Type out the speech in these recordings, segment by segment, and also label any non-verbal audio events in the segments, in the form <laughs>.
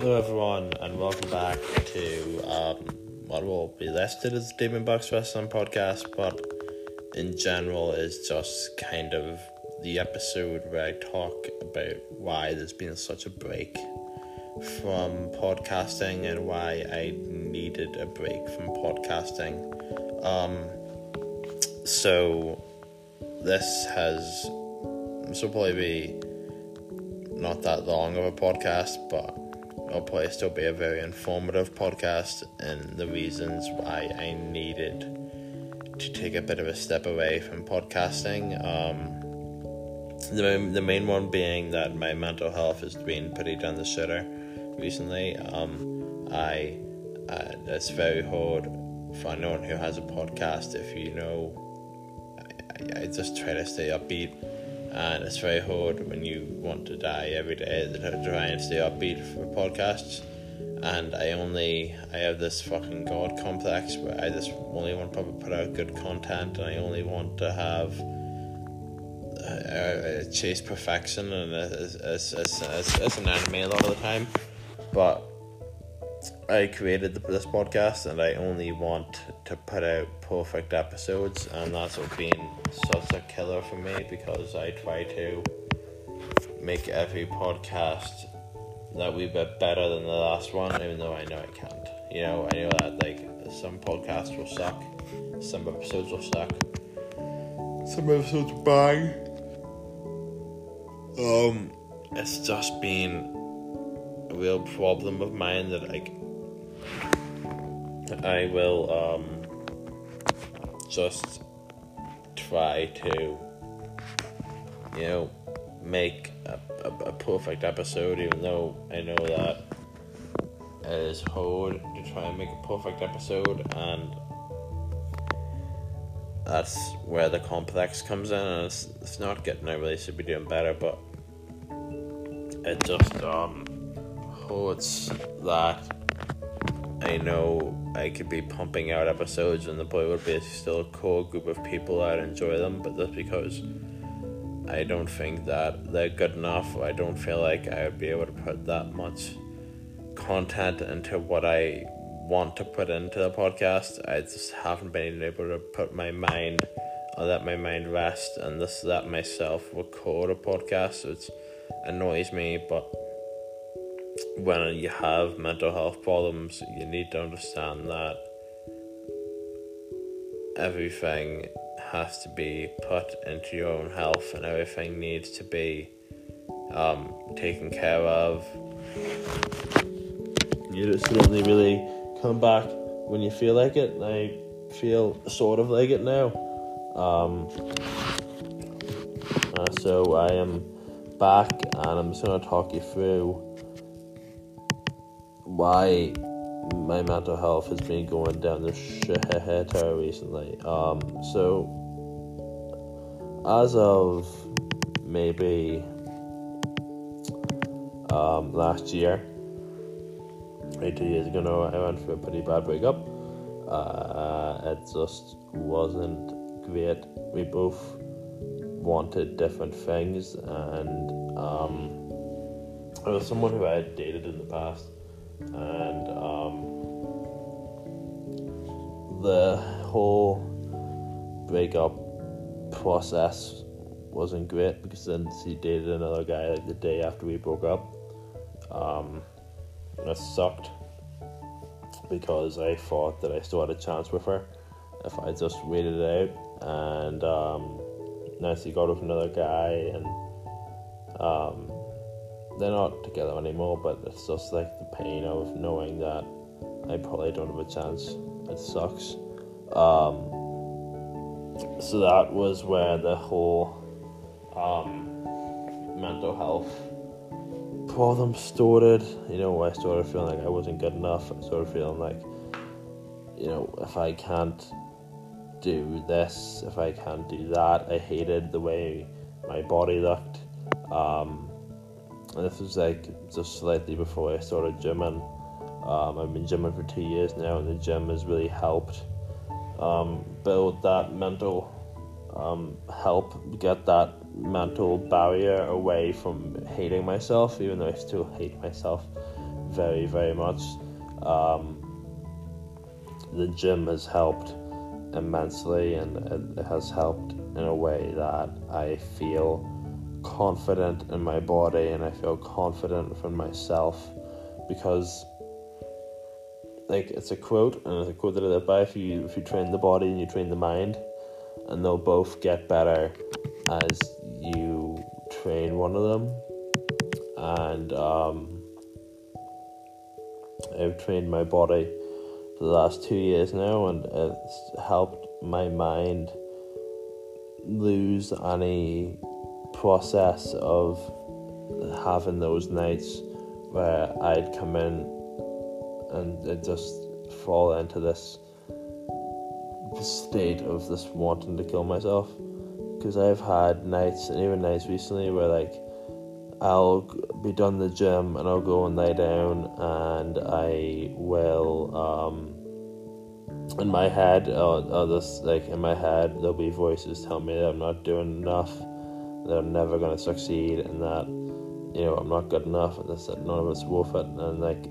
Hello, everyone, and welcome back to um, what will be listed as Demon Box Wrestling Podcast, but in general is just kind of the episode where I talk about why there's been such a break from podcasting and why I needed a break from podcasting. Um, so this has this will probably be not that long of a podcast, but it'll probably still be a very informative podcast and the reasons why I needed to take a bit of a step away from podcasting. Um, the, the main one being that my mental health has been pretty down the shitter recently. Um, I uh, it's very hard for anyone who has a podcast if you know. I, I just try to stay upbeat and it's very hard when you want to die every day to try and stay upbeat for podcasts. And I only I have this fucking god complex where I just only want to put out good content, and I only want to have uh, uh, chase perfection, and it's, it's, it's, it's, it's an anime a lot of the time. But I created the, this podcast and I only want to put out perfect episodes, and that's what been such a killer for me because I try to make every podcast that we bit better than the last one, even though I know I can't. You know, I know that like some podcasts will suck, some episodes will suck, some episodes bang. Um, it's just been a real problem of mine that like I will um, just try to, you know, make a, a, a, perfect episode, even though I know that it is hard to try and make a perfect episode, and that's where the complex comes in, and it's, it's not getting I really should be doing better, but it just um that I know I could be pumping out episodes and the boy would be still a cool group of people I'd enjoy them, but that's because I don't think that they're good enough. I don't feel like I would be able to put that much content into what I want to put into the podcast. I just haven't been able to put my mind or let my mind rest and this let myself record a podcast, which annoys me, but when you have mental health problems, you need to understand that everything has to be put into your own health and everything needs to be um, taken care of. You just only really come back when you feel like it, and I feel sort of like it now. Um, uh, so I am back, and I'm just going to talk you through why my mental health has been going down the shitter recently. Um, so as of maybe um, last year, maybe two years ago now, I went through a pretty bad breakup. Uh, it just wasn't great. We both wanted different things, and um, I was someone who I had dated in the past and um, the whole breakup process wasn't great because then she dated another guy like the day after we broke up. Um, it sucked because I thought that I still had a chance with her if I just waited it out. And um, now she got with another guy, and um, they're not together anymore, but it's just like the pain of knowing that I probably don't have a chance. It sucks. Um, so that was where the whole um, mental health problem started. You know, I started feeling like I wasn't good enough. I started feeling like, you know, if I can't do this, if I can't do that, I hated the way my body looked. Um, this was like just slightly before I started gymming. Um, I've been gymming for two years now, and the gym has really helped um, build that mental um, help get that mental barrier away from hating myself, even though I still hate myself very, very much. Um, the gym has helped immensely and it has helped in a way that I feel confident in my body and I feel confident from myself because like it's a quote and it's a quote that I live by. If you if you train the body and you train the mind and they'll both get better as you train one of them. And um, I've trained my body for the last two years now and it's helped my mind lose any process of having those nights where I'd come in and it just fall into this state of this wanting to kill myself. Because I've had nights and even nights recently where like I'll be done the gym and I'll go and lay down and I will um in my head I'll, I'll like in my head there'll be voices telling me that I'm not doing enough I'm never gonna succeed and that you know I'm not good enough and that none of it's worth it. And like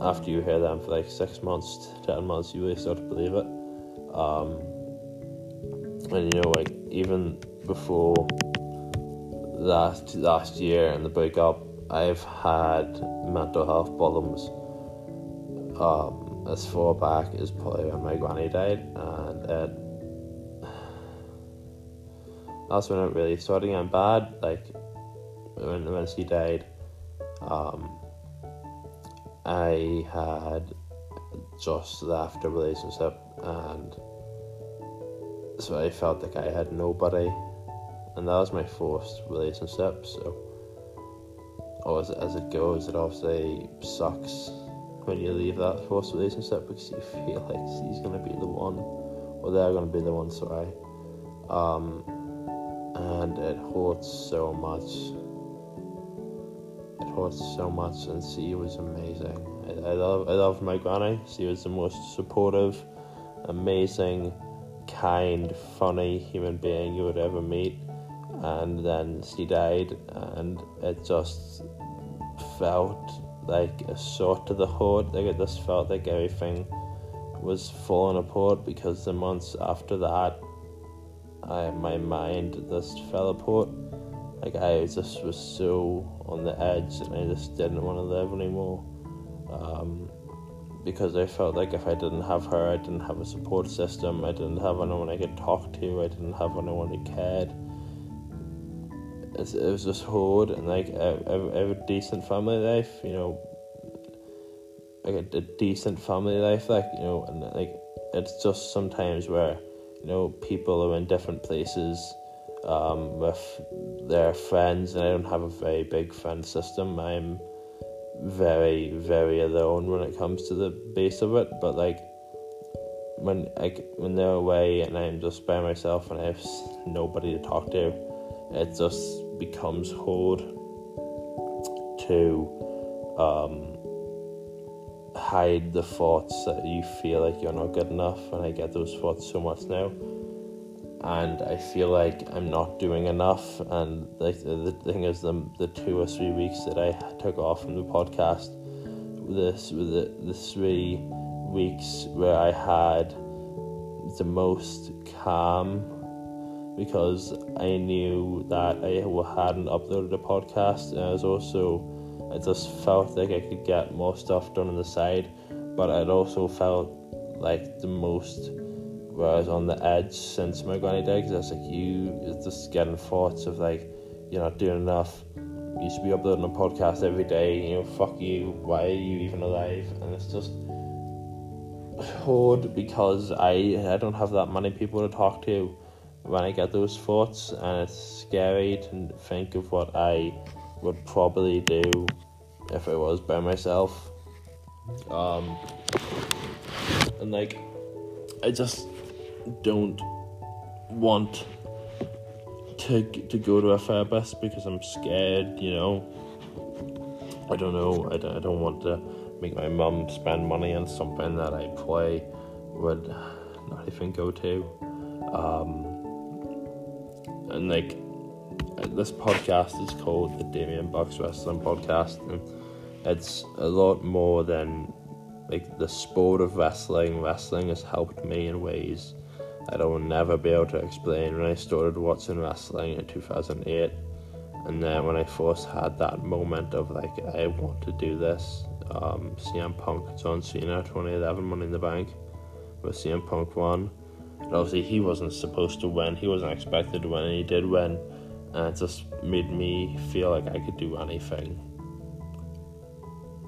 after you hear them for like six months ten months you really start to believe it. Um, and you know like even before last last year and the breakup I've had mental health problems um, as far back as probably when my granny died, and it, that's when it really started getting bad. Like when when she died, um, I had just left a relationship, and so I felt like I had nobody, and that was my first relationship. So, as as it goes, it obviously sucks when you leave that first relationship because you <laughs> feel like she's gonna be the one, or they're gonna be the one. Sorry, um, and it hurts so much. It hurts so much, and she was amazing. I, I love I love my granny. She was the most supportive, amazing, kind, funny human being you would ever meet. And then she died, and it just felt like a sword to the heart. Like it just felt like everything was falling apart because the months after that, I my mind just fell apart. Like I just was so on the edge, and I just didn't want to live anymore. Um, because I felt like if I didn't have her, I didn't have a support system. I didn't have anyone I could talk to. I didn't have anyone who cared it, it was just hard and like I, I, have a decent family life, you know, like a, a decent family life, like you know, and like it's just sometimes where you know people are in different places um, with their friends, and I don't have a very big friend system. I'm very very alone when it comes to the base of it, but like when like when they're away and I'm just by myself and I have nobody to talk to, it just becomes hard to um, hide the thoughts that you feel like you're not good enough, and I get those thoughts so much now. And I feel like I'm not doing enough. And like the, the thing is, the the two or three weeks that I took off from the podcast, this the the three weeks where I had the most calm because I knew that I hadn't uploaded a podcast, and I was also I just felt like I could get more stuff done on the side, but I'd also felt like the most where I was on the edge since my granny died because I was like you just getting thoughts of like you're not doing enough. You should be uploading a podcast every day. You know, fuck you. Why are you even alive? And it's just hard because I I don't have that many people to talk to when I get those thoughts, and it's scary to think of what I would probably do if I was by myself. Um, and like, I just don't want to to go to a therapist because I'm scared. You know, I don't know. I don't, I don't want to make my mum spend money on something that I play would not even go to. Um, and like this podcast is called the Damien Bucks Wrestling Podcast, and it's a lot more than like the sport of wrestling. Wrestling has helped me in ways that I will never be able to explain. When I started watching wrestling in 2008, and then when I first had that moment of like, I want to do this, um, CM Punk, John Cena, 2011 Money in the Bank, with CM Punk won. And obviously, he wasn't supposed to win, he wasn't expected to win, and he did win. And it just made me feel like I could do anything.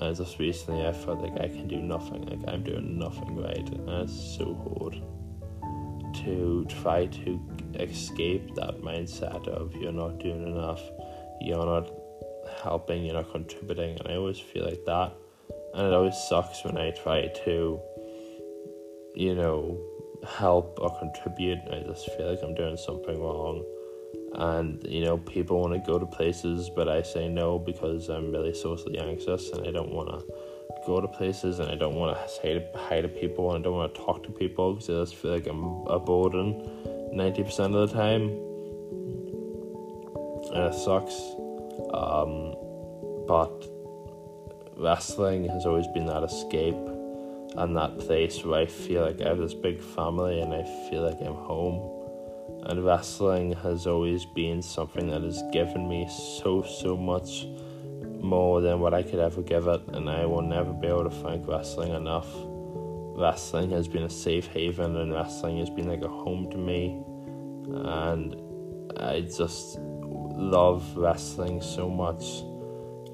And just recently, I felt like I can do nothing, like I'm doing nothing right, and it's so hard to try to escape that mindset of you're not doing enough, you're not helping, you're not contributing, and I always feel like that. And it always sucks when I try to, you know, help or contribute. I just feel like I'm doing something wrong. And, you know, people want to go to places, but I say no because I'm really socially anxious and I don't want to go to places and I don't want to say hi to people and I don't want to talk to people because I just feel like I'm a burden 90% of the time. And it sucks. Um, but wrestling has always been that escape and that place where I feel like I have this big family and I feel like I'm home. And wrestling has always been something that has given me so, so much more than what I could ever give it, and I will never be able to thank wrestling enough. Wrestling has been a safe haven, and wrestling has been like a home to me, and I just love wrestling so much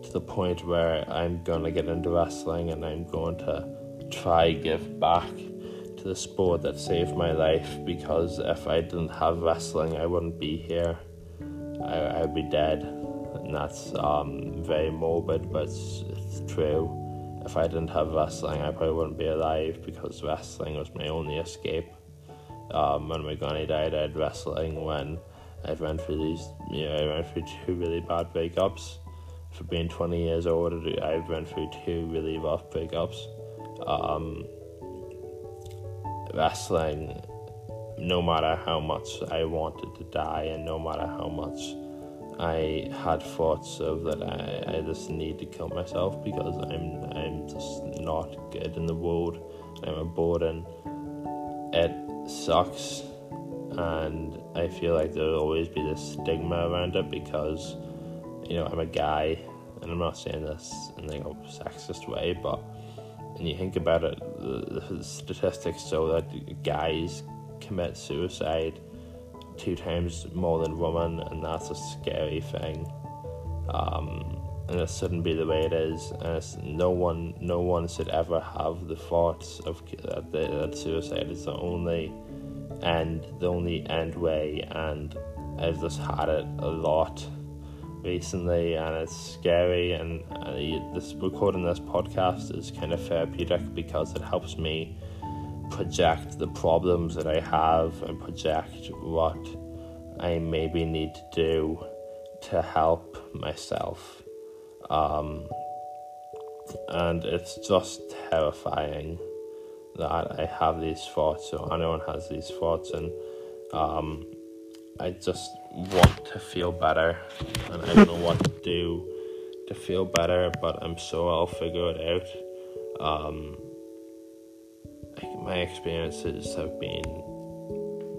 to the point where I'm gonna get into wrestling and I'm going to try give back the sport that saved my life because if I didn't have wrestling I wouldn't be here. I, I'd be dead and that's um, very morbid, but it's, it's true. If I didn't have wrestling, I probably wouldn't be alive because wrestling was my only escape. Um, when my granny died, I had wrestling. When I went through these, you know, I went through two really bad breakups. For being 20 years old, I went through two really rough breakups. Um, wrestling, no matter how much I wanted to die, and no matter how much I had thoughts of that I, I just need to kill myself because I'm I'm just not good in the world. I'm a burden. It sucks, and I feel like there'll always be this stigma around it because you know I'm a guy, and I'm not saying this in like a sexist way, but when you think about it, the, statistics show that guys commit suicide two times more than women, and that's a scary thing. Um, and it shouldn't be the way it is. And no one, no one should ever have the thoughts of that, that suicide is the only end, the only end way. And I've just had it a lot recently, and it's scary. And uh, this recording this podcast is kind of therapeutic because it helps me project the problems that I have and project what I maybe need to do to help myself. Um, and it's just terrifying that I have these thoughts, or anyone has these thoughts, and um, I just want to feel better, and I don't know what to do to feel better, but I'm sure I'll figure it out. Um, my experiences have been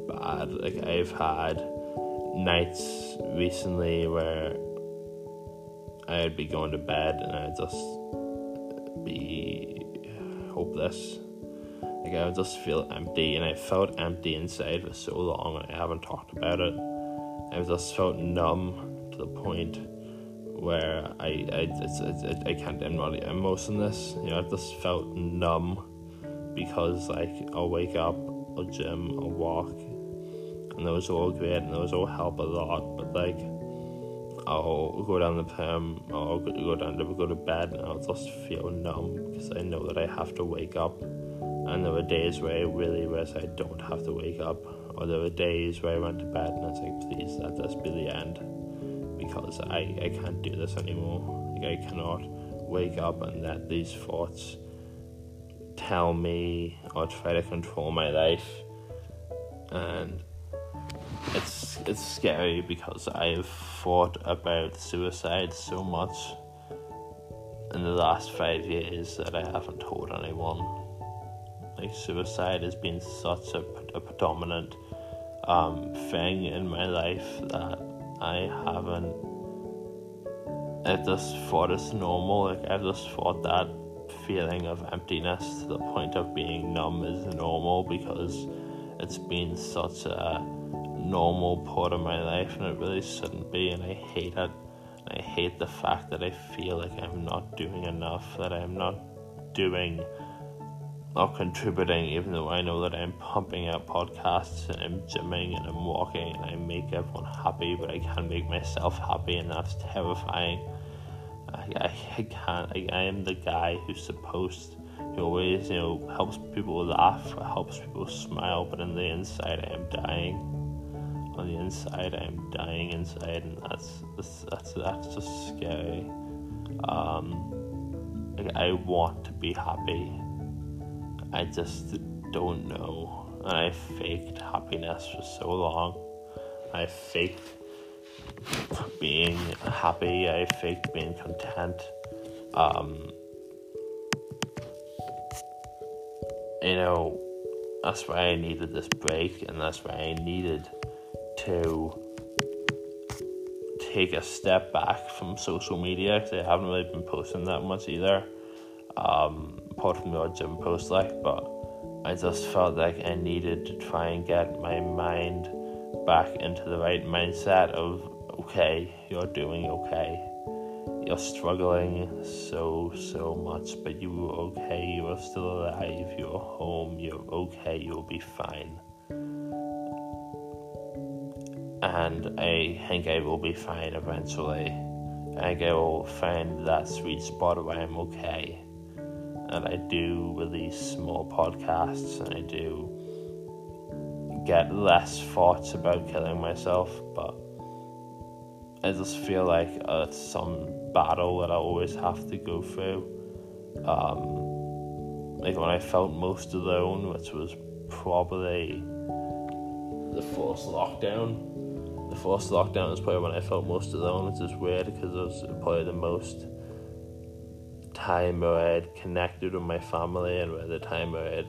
bad. Like I've had nights recently where I'd be going to bed and I'd just be hopeless. Like I just feel empty, and I felt empty inside for so long, and I haven't talked about it. I just felt numb to the point where I I it's, it's, I can't I'm not emotionless. You know, I just felt numb because like I'll wake up, I'll gym, I'll walk, and those are all great and those all help a lot. But like I'll go down the perm, I'll go down to go to bed, and I'll just feel numb because I know that I have to wake up. And there were days where I really wish I don't have to wake up, or there were days where I went to bed and I was like, please let this be the end, because I I can't do this anymore. Like I cannot wake up and let these thoughts tell me or try to control my life and it's it's scary because I've thought about suicide so much in the last five years that I haven't told anyone. Like suicide has been such a, a predominant um, thing in my life that I haven't. I just thought it's normal. Like I just thought that feeling of emptiness to the point of being numb is normal because it's been such a normal part of my life and it really shouldn't be and I hate it. I hate the fact that I feel like I'm not doing enough, that I'm not doing or contributing, even though I know that I'm pumping out podcasts and I'm gymming and I'm walking and I make everyone happy, but I can't make myself happy, and that's terrifying. I, I, I can't. I, I am the guy who's supposed who always, you know, helps people laugh, helps people smile, but in the inside, I am dying on the inside. I'm dying inside, and that's that's that's, that's just scary. Um, I want to be happy. I just don't know, and I faked happiness for so long. I faked being happy. I faked being content. Um, you know, that's why I needed this break, and that's why I needed to take a step back from social media because I haven't really been posting that much either. Um, from the odd gym post, like, but I just felt like I needed to try and get my mind back into the right mindset of okay, you're doing okay. You're struggling so, so much, but you are okay. You are still alive. You're home. You're okay. You'll be fine and I think I will be fine eventually. I think I will find that sweet spot where I'm okay. And I do release small podcasts and I do get less thoughts about killing myself, but I just feel like it's some battle that I always have to go through. Um, like when I felt most alone, which was probably the first lockdown, the first lockdown was probably when I felt most alone, which is weird because it was probably the most time where I had connected with my family and where the time where I had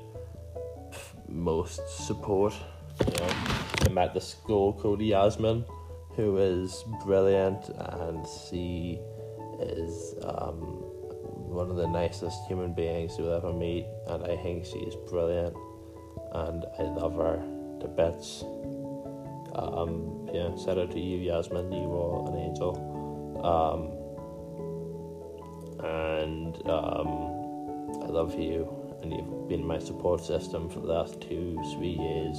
most support. You know, I met the school Cody Yasmin, who is brilliant, and she is um, one of the nicest human beings you'll ever meet, and I think she is brilliant, and I love her to bits. Um, yeah, shout out to you, Yasmin. You are an angel. Um, and um, I love you, and you've been my support system for the last two, three years.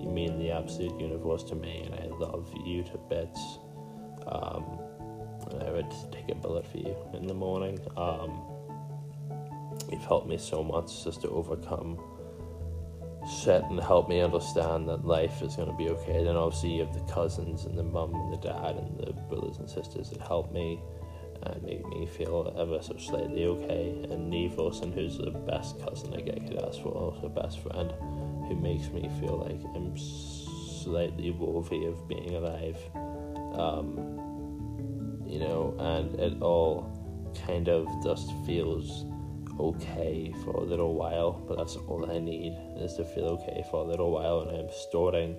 You mean the absolute universe to me, and I love you to bits. Um, and I would take a bullet for you in the morning. Um, you've helped me so much just to overcome sit and help me understand that life is going to be okay. Then obviously you have the cousins and the mum and the dad and the brothers and sisters that help me and make me feel ever so slightly okay. And Neve Wilson, who's the best cousin I could ask for, also best friend, who makes me feel like I'm slightly worthy of being alive. Um, you know, and it all kind of just feels okay for a little while, but that's all I need is to feel okay for a little while. And I'm storing,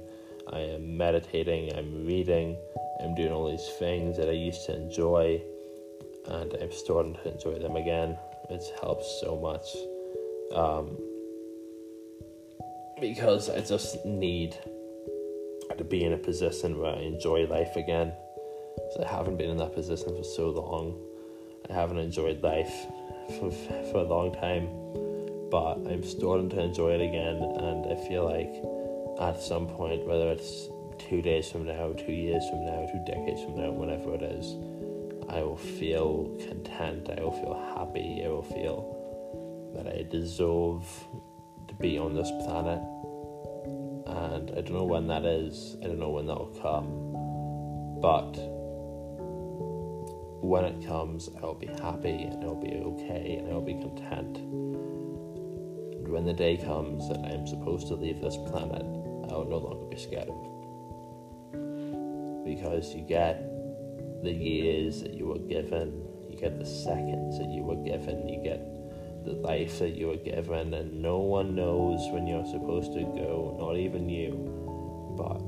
I am meditating, I'm reading, I'm doing all these things that I used to enjoy, and I'm starting to enjoy them again. It helps so much um, because I just need to be in a position where I enjoy life again. So I haven't been in that position for so long. I haven't enjoyed life for, for a long time, but I'm starting to enjoy it again, and I feel like at some point, whether it's two days from now, two years from now, two decades from now, whenever it is, I will feel content, I will feel happy, I will feel that I deserve to be on this planet. And I don't know when that is, I don't know when that will come, but when it comes, I'll be happy and I'll be okay and I'll be content. And when the day comes that I'm supposed to leave this planet, I'll no longer be scared of it. Because you get the years that you were given, You get the seconds that you were given. You get the life that you were given, and no one knows when you're supposed to go, not even you. But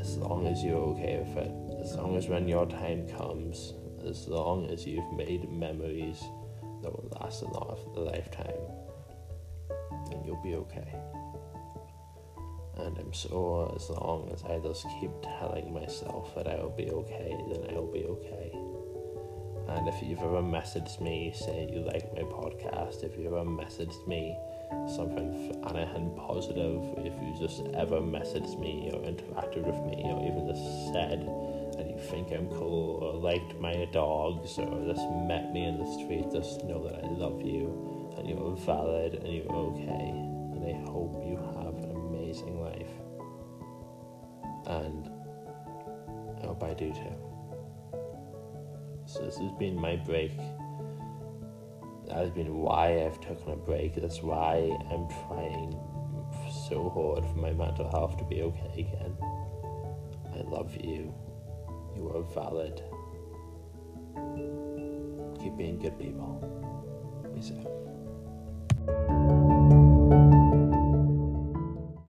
as long as you're okay with it, as long as when your time comes, as long as you've made memories that will last a lot of lifetime, then you'll be okay. And I'm sure as long as I just keep telling myself that I will be okay, then I will be okay. And if you've ever messaged me saying you like my podcast, if you've ever messaged me something anything positive, if you just ever messaged me or interacted with me or even just said that you think I'm cool or liked my dogs or just met me in the street, just know that I love you and you're valid and you're okay. And I hope you have amazing life. And I hope I do too. So this has been my break. That has been why I've taken a break. That's why I'm trying so hard for my mental health to be okay again. I love you. You are valid. Keep being good people. Peace out.